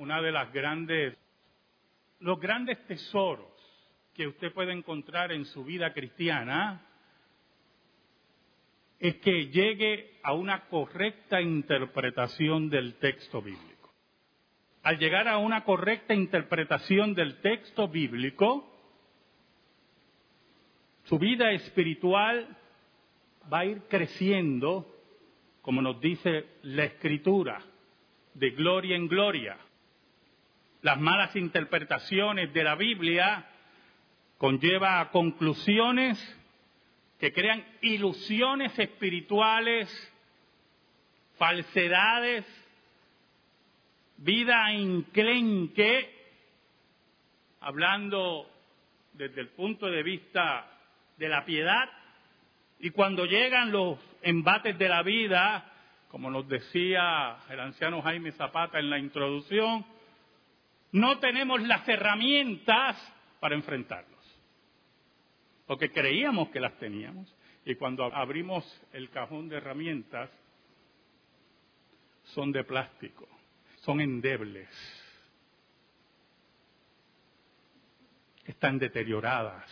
una de las grandes, los grandes tesoros que usted puede encontrar en su vida cristiana es que llegue a una correcta interpretación del texto bíblico. Al llegar a una correcta interpretación del texto bíblico, su vida espiritual va a ir creciendo, como nos dice la escritura, de gloria en gloria. Las malas interpretaciones de la Biblia conlleva a conclusiones que crean ilusiones espirituales, falsedades, vida inclenque, hablando desde el punto de vista de la piedad, y cuando llegan los embates de la vida, como nos decía el anciano Jaime Zapata en la introducción, no tenemos las herramientas para enfrentarlos porque creíamos que las teníamos. Y cuando abrimos el cajón de herramientas, son de plástico, son endebles, están deterioradas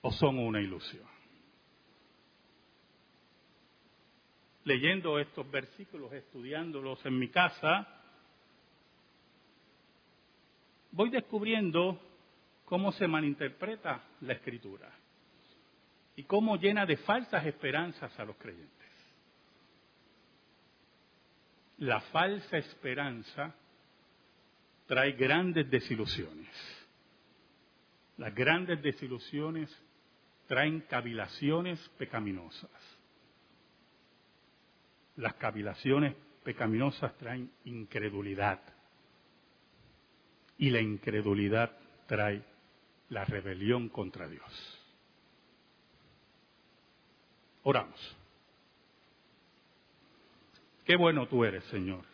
o son una ilusión. Leyendo estos versículos, estudiándolos en mi casa, voy descubriendo cómo se malinterpreta la escritura y cómo llena de falsas esperanzas a los creyentes. La falsa esperanza trae grandes desilusiones. Las grandes desilusiones traen cavilaciones pecaminosas. Las cavilaciones pecaminosas traen incredulidad. Y la incredulidad trae la rebelión contra Dios. Oramos. Qué bueno tú eres, Señor.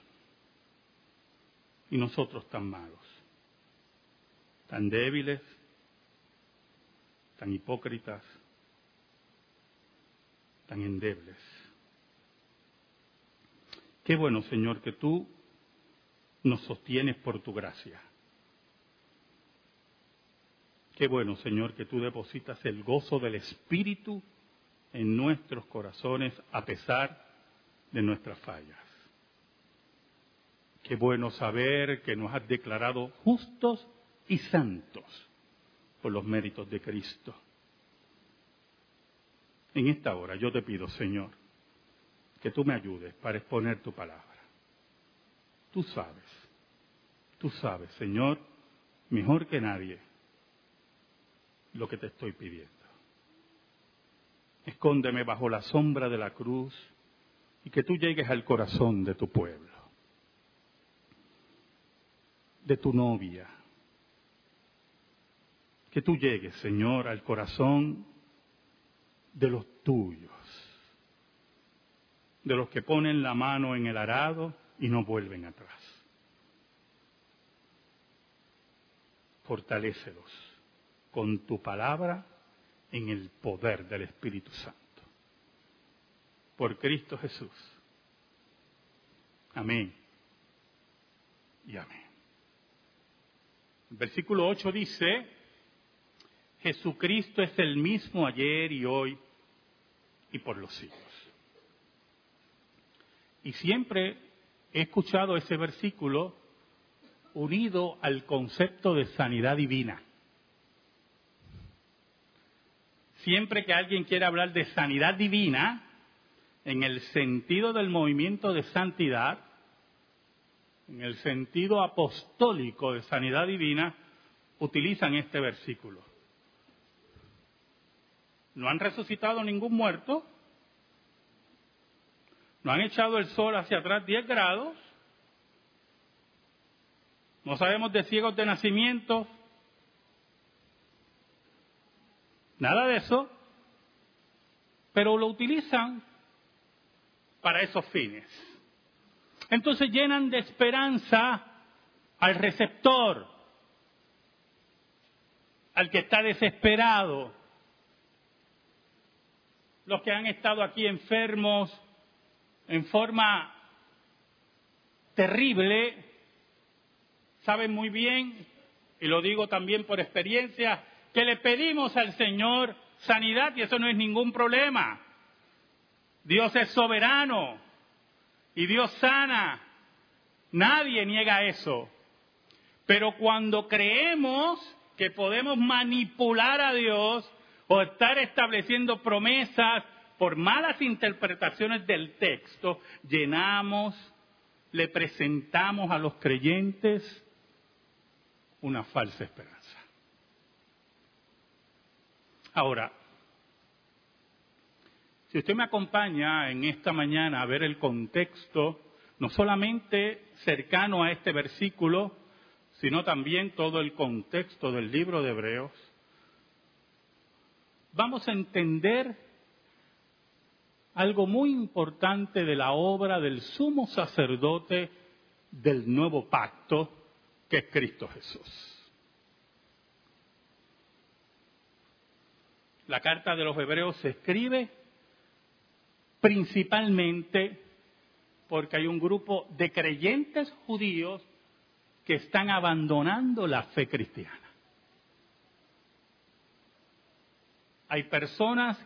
Y nosotros tan malos, tan débiles, tan hipócritas, tan endebles. Qué bueno, Señor, que tú nos sostienes por tu gracia. Qué bueno, Señor, que tú depositas el gozo del Espíritu en nuestros corazones a pesar de nuestras fallas. Qué bueno saber que nos has declarado justos y santos por los méritos de Cristo. En esta hora yo te pido, Señor, que tú me ayudes para exponer tu palabra. Tú sabes, tú sabes, Señor, mejor que nadie, lo que te estoy pidiendo. Escóndeme bajo la sombra de la cruz y que tú llegues al corazón de tu pueblo, de tu novia. Que tú llegues, Señor, al corazón de los tuyos, de los que ponen la mano en el arado y no vuelven atrás. Fortalécelos con tu palabra en el poder del Espíritu Santo. Por Cristo Jesús. Amén. Y amén. El versículo 8 dice, Jesucristo es el mismo ayer y hoy y por los siglos. Y siempre he escuchado ese versículo unido al concepto de sanidad divina. Siempre que alguien quiere hablar de sanidad divina, en el sentido del movimiento de santidad, en el sentido apostólico de sanidad divina, utilizan este versículo. No han resucitado ningún muerto, no han echado el sol hacia atrás 10 grados, no sabemos de ciegos de nacimiento, Nada de eso, pero lo utilizan para esos fines. Entonces llenan de esperanza al receptor, al que está desesperado, los que han estado aquí enfermos en forma terrible, saben muy bien, y lo digo también por experiencia, que le pedimos al Señor sanidad y eso no es ningún problema. Dios es soberano y Dios sana. Nadie niega eso. Pero cuando creemos que podemos manipular a Dios o estar estableciendo promesas por malas interpretaciones del texto, llenamos, le presentamos a los creyentes una falsa esperanza. Ahora, si usted me acompaña en esta mañana a ver el contexto, no solamente cercano a este versículo, sino también todo el contexto del libro de Hebreos, vamos a entender algo muy importante de la obra del sumo sacerdote del nuevo pacto, que es Cristo Jesús. La carta de los Hebreos se escribe principalmente porque hay un grupo de creyentes judíos que están abandonando la fe cristiana. Hay personas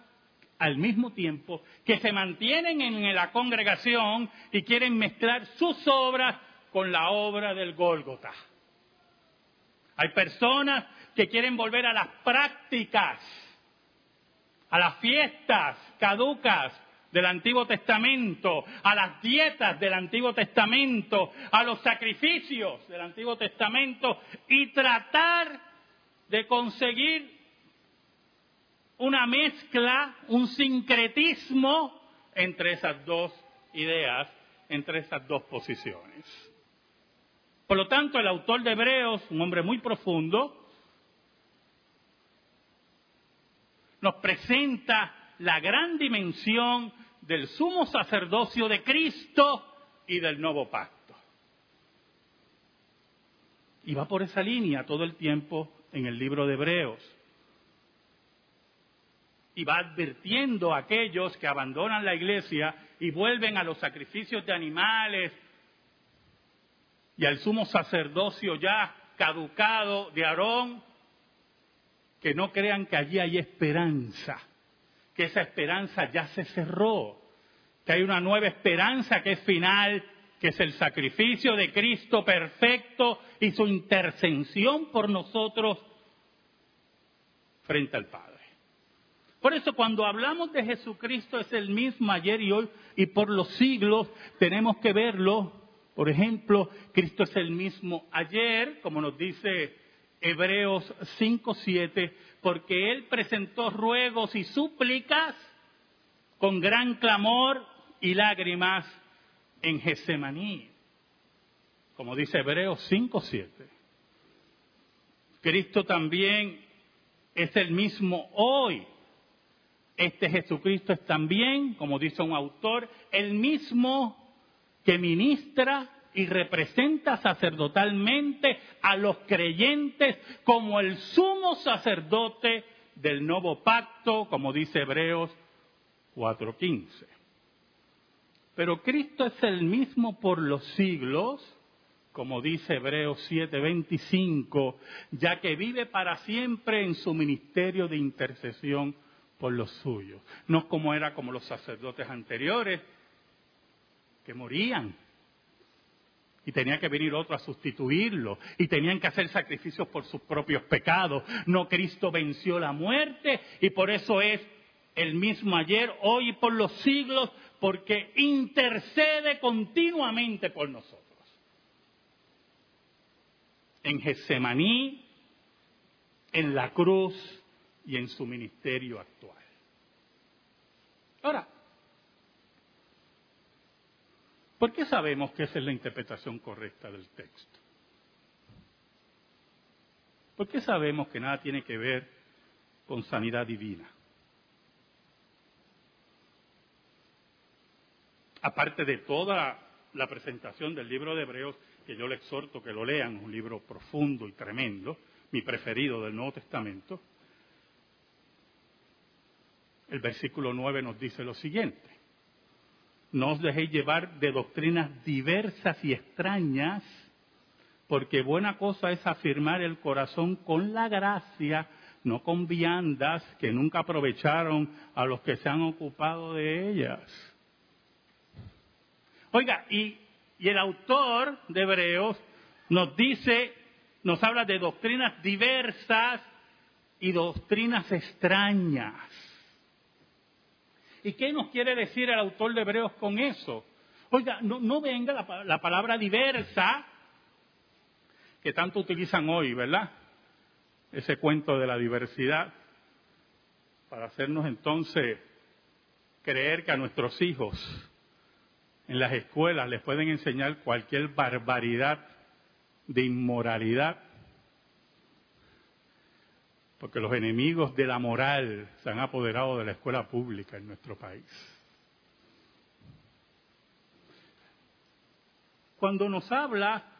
al mismo tiempo que se mantienen en la congregación y quieren mezclar sus obras con la obra del Gólgota. Hay personas que quieren volver a las prácticas, a las fiestas caducas del Antiguo Testamento, a las dietas del Antiguo Testamento, a los sacrificios del Antiguo Testamento y tratar de conseguir una mezcla, un sincretismo entre esas dos ideas, entre esas dos posiciones. Por lo tanto, el autor de Hebreos, un hombre muy profundo, nos presenta la gran dimensión del sumo sacerdocio de Cristo y del nuevo pacto. Y va por esa línea todo el tiempo en el libro de Hebreos. Y va advirtiendo a aquellos que abandonan la iglesia y vuelven a los sacrificios de animales y al sumo sacerdocio ya caducado de Aarón, que no crean que allí hay esperanza que esa esperanza ya se cerró, que hay una nueva esperanza que es final, que es el sacrificio de Cristo perfecto y su intercesión por nosotros frente al Padre. Por eso cuando hablamos de Jesucristo es el mismo ayer y hoy y por los siglos tenemos que verlo. Por ejemplo, Cristo es el mismo ayer, como nos dice Hebreos 5.7, porque él presentó ruegos y súplicas con gran clamor y lágrimas en Gesemaní, como dice Hebreos 5.7. Cristo también es el mismo hoy. Este Jesucristo es también, como dice un autor, el mismo que ministra y representa sacerdotalmente a los creyentes como el sumo sacerdote del nuevo pacto, como dice Hebreos 4.15. Pero Cristo es el mismo por los siglos, como dice Hebreos 7:25, ya que vive para siempre en su ministerio de intercesión por los suyos. No como era como los sacerdotes anteriores, que morían y tenía que venir otro a sustituirlo y tenían que hacer sacrificios por sus propios pecados. No, Cristo venció la muerte y por eso es el mismo ayer, hoy y por los siglos, porque intercede continuamente por nosotros. En Getsemaní, en la cruz y en su ministerio actual. Ahora, ¿Por qué sabemos que esa es la interpretación correcta del texto? ¿Por qué sabemos que nada tiene que ver con sanidad divina? Aparte de toda la presentación del libro de Hebreos, que yo le exhorto que lo lean, un libro profundo y tremendo, mi preferido del Nuevo Testamento, el versículo 9 nos dice lo siguiente. No os dejéis llevar de doctrinas diversas y extrañas porque buena cosa es afirmar el corazón con la gracia, no con viandas que nunca aprovecharon a los que se han ocupado de ellas. Oiga, y, y el autor de Hebreos nos dice, nos habla de doctrinas diversas y doctrinas extrañas. ¿Y qué nos quiere decir el autor de Hebreos con eso? Oiga, no, venga la, la, palabra diversa que tanto utilizan hoy, ¿verdad? Ese cuento de la diversidad, para hacernos entonces creer que a nuestros hijos en las escuelas les pueden enseñar cualquier barbaridad de inmoralidad, porque los enemigos de la moral se han apoderado de la escuela pública en nuestro país. Cuando nos habla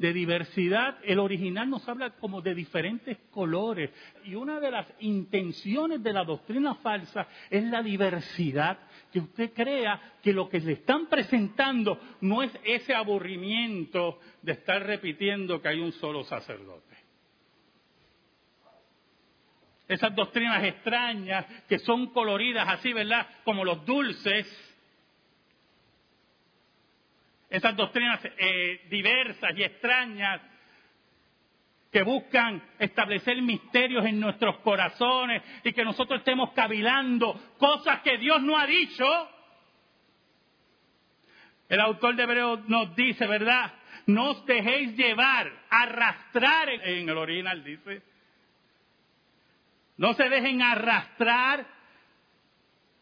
de diversidad, el original nos habla como de diferentes colores. Y una de las intenciones de la doctrina falsa es la diversidad, que usted crea que lo que le están presentando no es ese aburrimiento de estar repitiendo que hay un solo sacerdote. Esas doctrinas extrañas que son coloridas así, ¿verdad? Como los dulces esas doctrinas eh, diversas y extrañas que buscan establecer misterios en nuestros corazones y que nosotros estemos cavilando cosas que Dios no ha dicho. El autor de Hebreos nos dice, ¿verdad? No os dejéis llevar, arrastrar, en el original dice, no se dejen arrastrar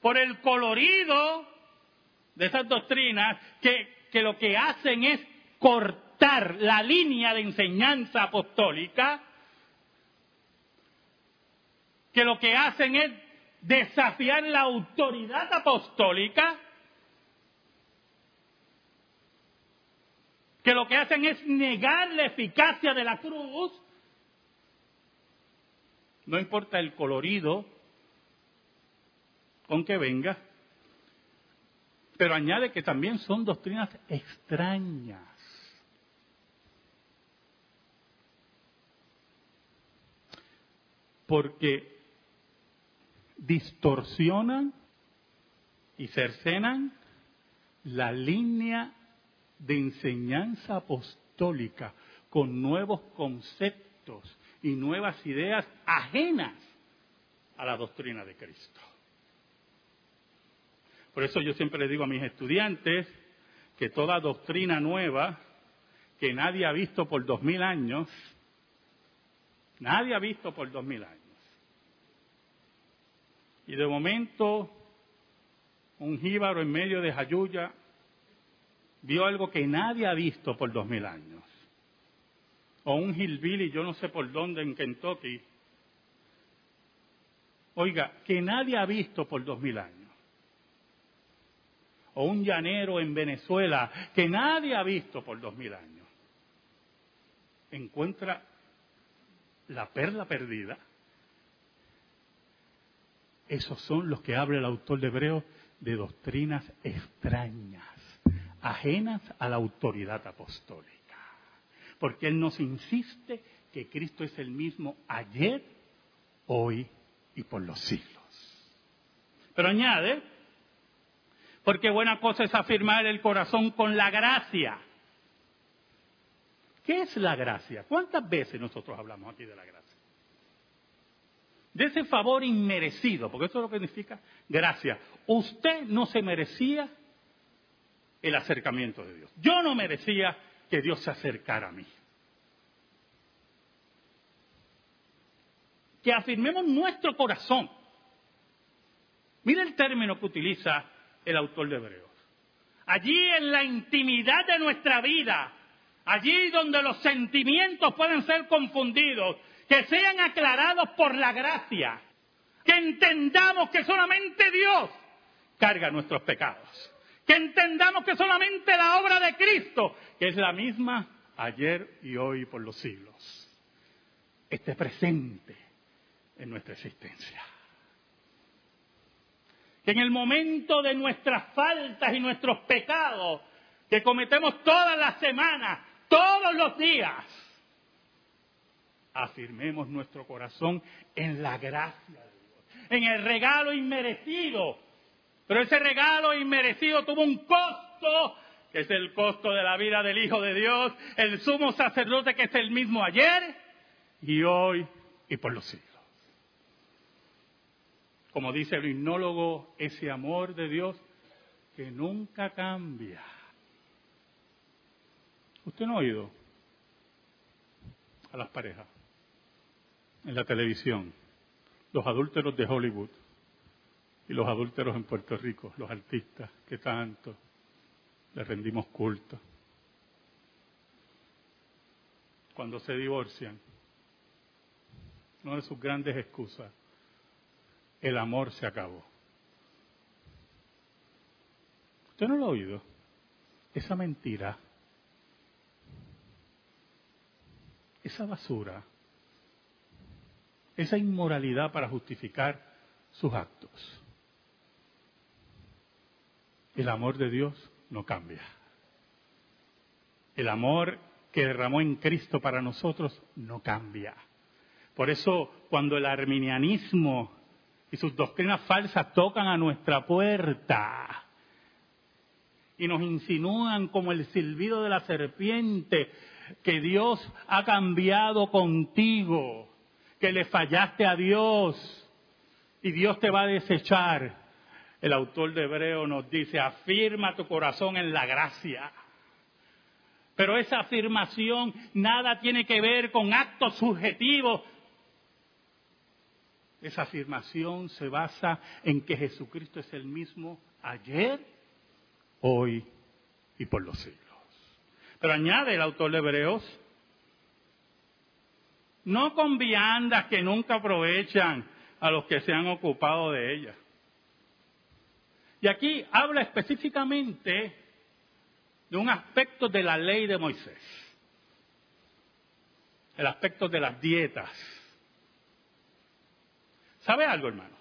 por el colorido de esas doctrinas que que lo que hacen es cortar la línea de enseñanza apostólica, que lo que hacen es desafiar la autoridad apostólica, que lo que hacen es negar la eficacia de la cruz, no importa el colorido con que venga, pero añade que también son doctrinas extrañas. Porque distorsionan y cercenan la línea de enseñanza apostólica con nuevos conceptos y nuevas ideas ajenas a la doctrina de Cristo. Por eso yo siempre le digo a mis estudiantes que toda doctrina nueva que nadie ha visto por dos mil años, nadie ha visto por dos mil años. Y de momento, un jíbaro en medio de Jayuya vio algo que nadie ha visto por dos mil años. O un hillbilly, yo no sé por dónde, en Kentucky. Oiga, que nadie ha visto por dos mil años o un llanero en Venezuela que nadie ha visto por dos mil años, encuentra la perla perdida. Esos son los que habla el autor de Hebreo de doctrinas extrañas, ajenas a la autoridad apostólica. Porque Él nos insiste que Cristo es el mismo ayer, hoy y por los siglos. Pero añade, porque buena cosa es afirmar el corazón con la gracia. ¿Qué es la gracia? ¿Cuántas veces nosotros hablamos aquí de la gracia? De ese favor inmerecido, porque eso es lo que significa gracia. Usted no se merecía el acercamiento de Dios. Yo no merecía que Dios se acercara a mí. Que afirmemos nuestro corazón. Mira el término que utiliza el autor de Hebreos. Allí en la intimidad de nuestra vida, allí donde los sentimientos pueden ser confundidos, que sean aclarados por la gracia, que entendamos que solamente Dios carga nuestros pecados, que entendamos que solamente la obra de Cristo, que es la misma ayer y hoy por los siglos, esté presente en nuestra existencia que en el momento de nuestras faltas y nuestros pecados que cometemos todas las semanas, todos los días, afirmemos nuestro corazón en la gracia de Dios, en el regalo inmerecido. Pero ese regalo inmerecido tuvo un costo, que es el costo de la vida del Hijo de Dios, el sumo sacerdote que es el mismo ayer y hoy y por los siglos. Como dice el himnólogo, ese amor de Dios que nunca cambia. ¿Usted no ha oído a las parejas en la televisión, los adúlteros de Hollywood y los adúlteros en Puerto Rico, los artistas que tanto le rendimos culto? Cuando se divorcian, una de sus grandes excusas, el amor se acabó. ¿Usted no lo ha oído? Esa mentira esa basura, esa inmoralidad para justificar sus actos. El amor de Dios no cambia. El amor que derramó en Cristo para nosotros no cambia. Por eso cuando el arminianismo y sus doctrinas falsas tocan a nuestra puerta y nos insinúan como el silbido de la serpiente que Dios ha cambiado contigo, que le fallaste a Dios y Dios te va a desechar. El autor de Hebreo nos dice, afirma tu corazón en la gracia. Pero esa afirmación nada tiene que ver con actos subjetivos. Esa afirmación se basa en que Jesucristo es el mismo ayer, hoy y por los siglos. Pero añade el autor de Hebreos, no con viandas que nunca aprovechan a los que se han ocupado de ellas. Y aquí habla específicamente de un aspecto de la ley de Moisés, el aspecto de las dietas. ¿Sabe algo, hermano?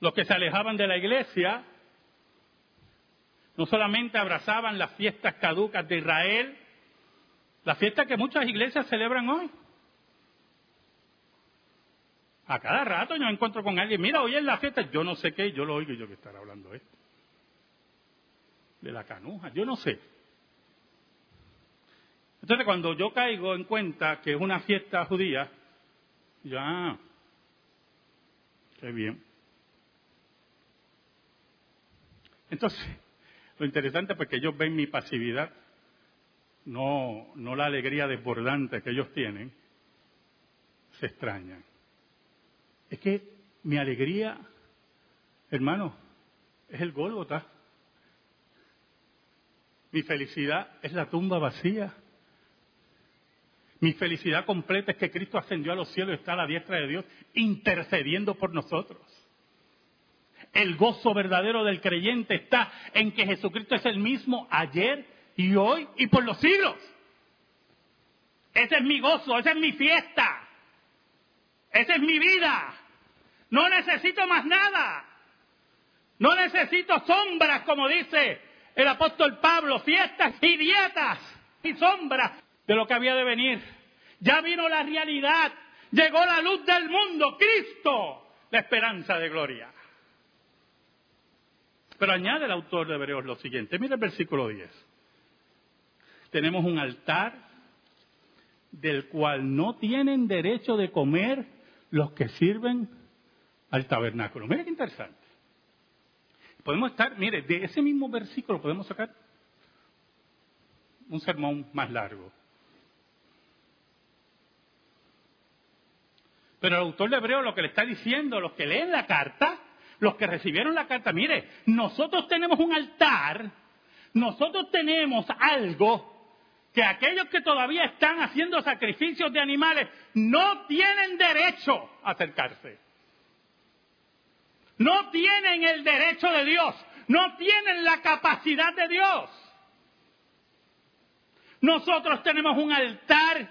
Los que se alejaban de la iglesia no solamente abrazaban las fiestas caducas de Israel, la fiesta que muchas iglesias celebran hoy. A cada rato yo me encuentro con alguien, mira, hoy es la fiesta, yo no sé qué, yo lo oigo yo que estar hablando esto. De la canuja, yo no sé. Entonces cuando yo caigo en cuenta que es una fiesta judía, ya, qué bien. Entonces, lo interesante es que ellos ven mi pasividad, no, no la alegría desbordante que ellos tienen, se extrañan. Es que mi alegría, hermano, es el Gólgota. Mi felicidad es la tumba vacía. Mi felicidad completa es que Cristo ascendió a los cielos y está a la diestra de Dios intercediendo por nosotros. El gozo verdadero del creyente está en que Jesucristo es el mismo ayer y hoy y por los siglos. Ese es mi gozo, esa es mi fiesta. Esa es mi vida. No necesito más nada. No necesito sombras, como dice el apóstol Pablo, fiestas y dietas y sombras de lo que había de venir. Ya vino la realidad, llegó la luz del mundo, Cristo, la esperanza de gloria. Pero añade el autor de Hebreos lo siguiente. Mira el versículo 10. Tenemos un altar del cual no tienen derecho de comer los que sirven al tabernáculo. Mira qué interesante. Podemos estar, mire, de ese mismo versículo podemos sacar un sermón más largo. Pero el autor de Hebreo lo que le está diciendo, los que leen la carta, los que recibieron la carta, mire, nosotros tenemos un altar, nosotros tenemos algo que aquellos que todavía están haciendo sacrificios de animales no tienen derecho a acercarse. No tienen el derecho de Dios, no tienen la capacidad de Dios. Nosotros tenemos un altar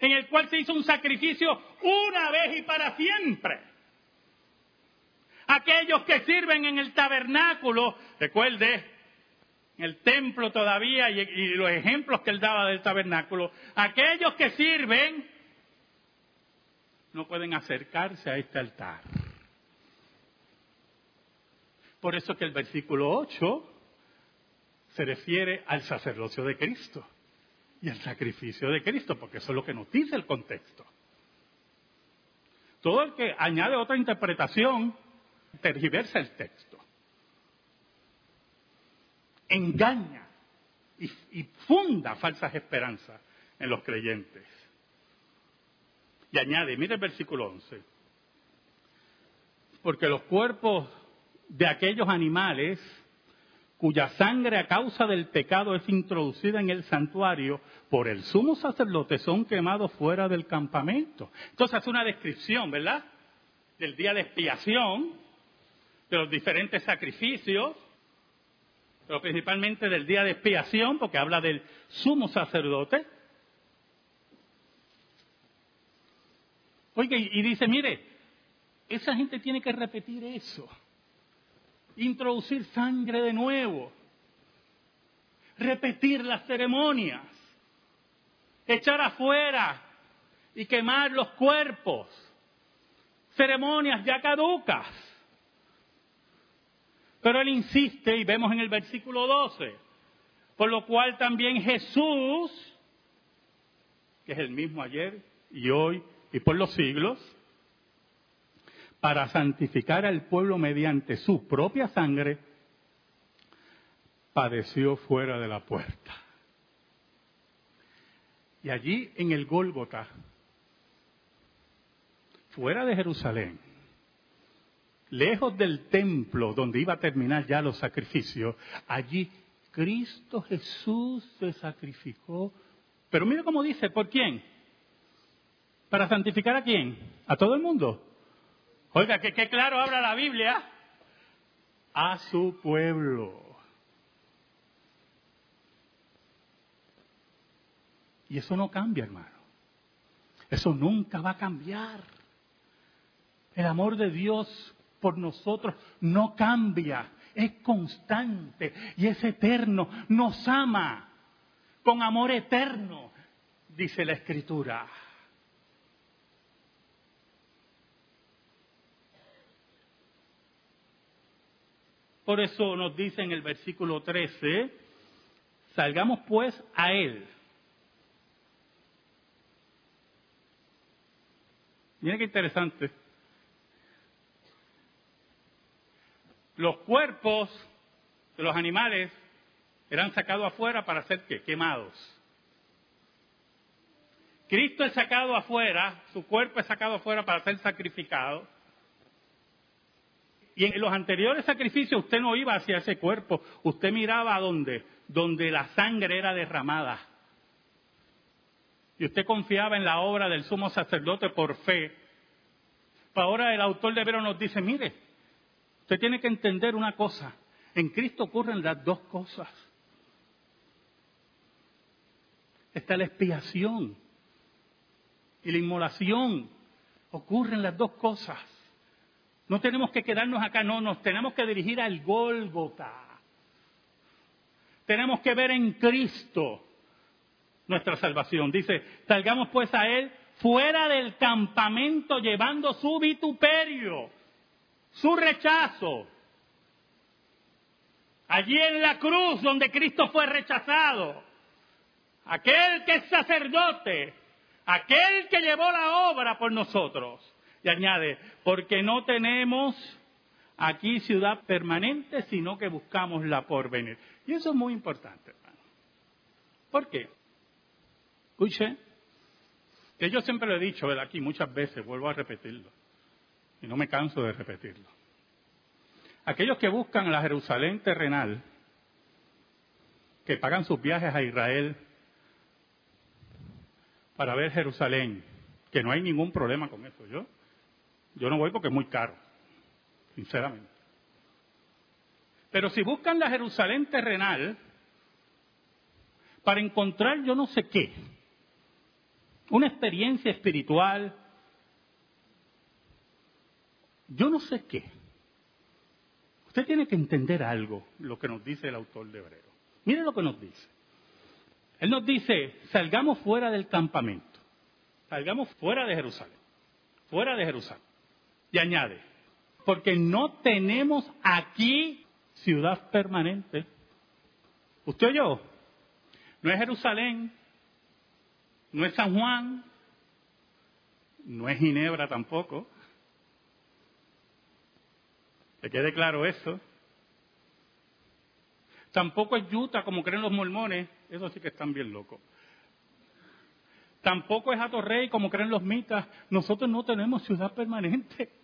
en el cual se hizo un sacrificio una vez y para siempre. Aquellos que sirven en el tabernáculo, recuerde, en el templo todavía y, y los ejemplos que él daba del tabernáculo, aquellos que sirven no pueden acercarse a este altar. Por eso que el versículo 8 se refiere al sacerdocio de Cristo y al sacrificio de Cristo, porque eso es lo que nos dice el contexto. Todo el que añade otra interpretación tergiversa el texto, engaña y, y funda falsas esperanzas en los creyentes. Y añade, mire el versículo 11, porque los cuerpos de aquellos animales cuya sangre a causa del pecado es introducida en el santuario por el sumo sacerdote son quemados fuera del campamento. Entonces hace una descripción, ¿verdad? Del día de expiación, de los diferentes sacrificios, pero principalmente del día de expiación, porque habla del sumo sacerdote. Oiga, y dice, mire, esa gente tiene que repetir eso introducir sangre de nuevo, repetir las ceremonias, echar afuera y quemar los cuerpos, ceremonias ya caducas. Pero él insiste, y vemos en el versículo 12, por lo cual también Jesús, que es el mismo ayer y hoy y por los siglos, para santificar al pueblo mediante su propia sangre, padeció fuera de la puerta. Y allí en el Gólgota, fuera de Jerusalén, lejos del templo donde iba a terminar ya los sacrificios, allí Cristo Jesús se sacrificó. Pero mire cómo dice, ¿por quién? ¿Para santificar a quién? ¿A todo el mundo? Oiga, que, claro habla la Biblia. A su pueblo. Y eso no cambia, hermano. Eso nunca va a cambiar. El amor de Dios por nosotros no cambia, es constante y es eterno. Nos ama con amor eterno, dice la Escritura. Por eso nos dice en el versículo 13, salgamos pues a Él. Miren qué interesante. Los cuerpos de los animales eran sacados afuera para ser quemados. Cristo es sacado afuera, su cuerpo es sacado afuera para ser sacrificado. Y en los anteriores sacrificios usted no iba hacia ese cuerpo, usted miraba a dónde, donde la sangre era derramada. Y usted confiaba en la obra del sumo sacerdote por fe. Ahora el autor de Vero nos dice, mire, usted tiene que entender una cosa, en Cristo ocurren las dos cosas. Está la expiación y la inmolación, ocurren las dos cosas. No tenemos que quedarnos acá, no, nos tenemos que dirigir al Gólgota. Tenemos que ver en Cristo nuestra salvación. Dice, salgamos pues a Él fuera del campamento llevando su vituperio, su rechazo. Allí en la cruz donde Cristo fue rechazado. Aquel que es sacerdote, aquel que llevó la obra por nosotros. Y añade, porque no tenemos aquí ciudad permanente, sino que buscamos la porvenir. Y eso es muy importante, hermano. ¿Por qué? Escuche, que yo siempre lo he dicho aquí muchas veces, vuelvo a repetirlo, y no me canso de repetirlo. Aquellos que buscan la Jerusalén terrenal, que pagan sus viajes a Israel para ver Jerusalén, que no hay ningún problema con eso, yo yo no voy porque es muy caro, sinceramente. Pero si buscan la Jerusalén terrenal para encontrar yo no sé qué, una experiencia espiritual, yo no sé qué, usted tiene que entender algo, lo que nos dice el autor de Hebreo. Miren lo que nos dice. Él nos dice, salgamos fuera del campamento, salgamos fuera de Jerusalén, fuera de Jerusalén. Y añade, porque no tenemos aquí ciudad permanente. ¿Usted o yo? No es Jerusalén, no es San Juan, no es Ginebra tampoco. ¿Le quede claro eso? Tampoco es Utah, como creen los mormones. Eso sí que están bien locos. Tampoco es Atorrey, como creen los mitas. Nosotros no tenemos ciudad permanente.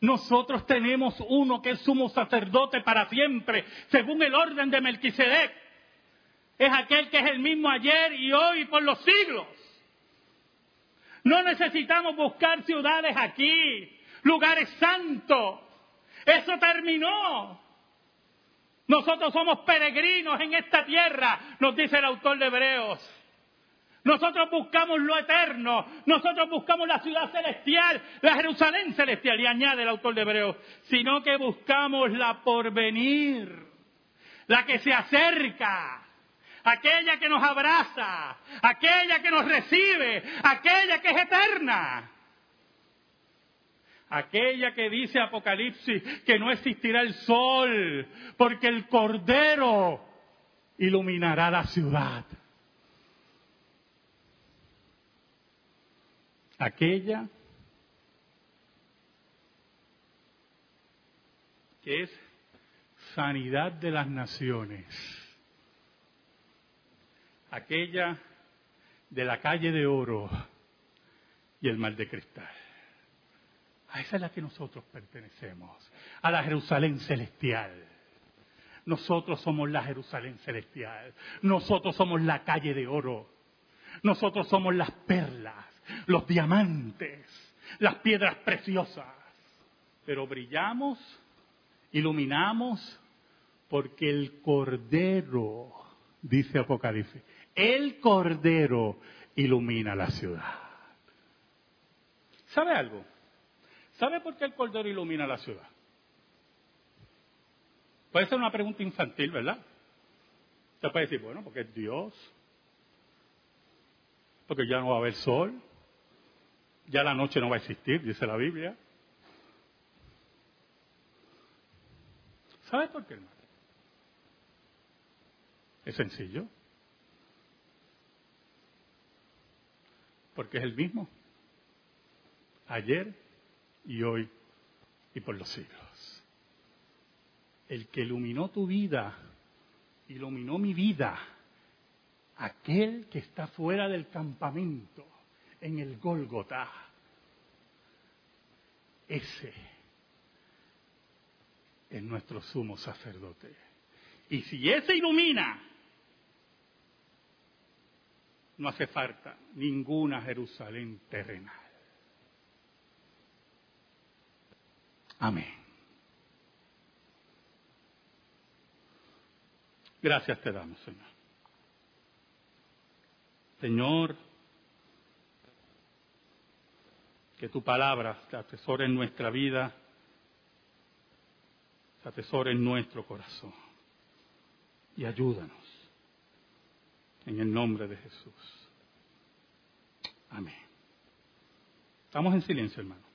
Nosotros tenemos uno que es sumo sacerdote para siempre, según el orden de Melquisedec. Es aquel que es el mismo ayer y hoy por los siglos. No necesitamos buscar ciudades aquí, lugares santos. Eso terminó. Nosotros somos peregrinos en esta tierra, nos dice el autor de Hebreos. Nosotros buscamos lo eterno, nosotros buscamos la ciudad celestial, la Jerusalén celestial, y añade el autor de Hebreos, sino que buscamos la porvenir, la que se acerca, aquella que nos abraza, aquella que nos recibe, aquella que es eterna. Aquella que dice Apocalipsis que no existirá el sol, porque el Cordero iluminará la ciudad. Aquella que es sanidad de las naciones, aquella de la calle de oro y el mal de cristal. A esa es la que nosotros pertenecemos, a la Jerusalén celestial. Nosotros somos la Jerusalén celestial. Nosotros somos la calle de oro. Nosotros somos las perlas, los diamantes, las piedras preciosas. Pero brillamos, iluminamos, porque el Cordero, dice Apocalipsis, el Cordero ilumina la ciudad. ¿Sabe algo? ¿Sabe por qué el Cordero ilumina la ciudad? Puede ser una pregunta infantil, ¿verdad? Usted puede decir, bueno, porque es Dios, porque ya no va a haber sol, ya la noche no va a existir, dice la Biblia. ¿Sabe por qué, hermano? Es sencillo. Porque es el mismo. Ayer, y hoy y por los siglos. El que iluminó tu vida, iluminó mi vida, aquel que está fuera del campamento, en el Gólgota, ese es nuestro sumo sacerdote. Y si ese ilumina, no hace falta ninguna Jerusalén terrenal. Amén. Gracias te damos, Señor. Señor, que tu palabra se atesore en nuestra vida, se atesore en nuestro corazón. Y ayúdanos. En el nombre de Jesús. Amén. Estamos en silencio, hermano.